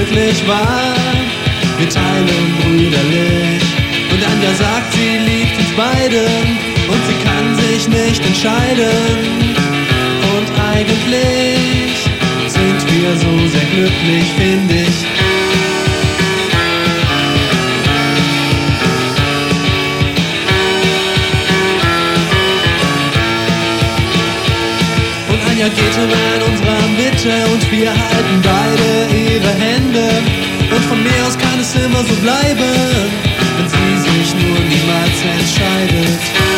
wirklich wahr. Wir teilen brüderlich. Und Anja sagt, sie liebt uns beide. Und sie kann sich nicht entscheiden. Und eigentlich sind wir so sehr glücklich, finde ich. Und Anja geht immer in unserer Mitte und wir halten beide immer so bleiben, wenn sie sich nur niemals entscheidet.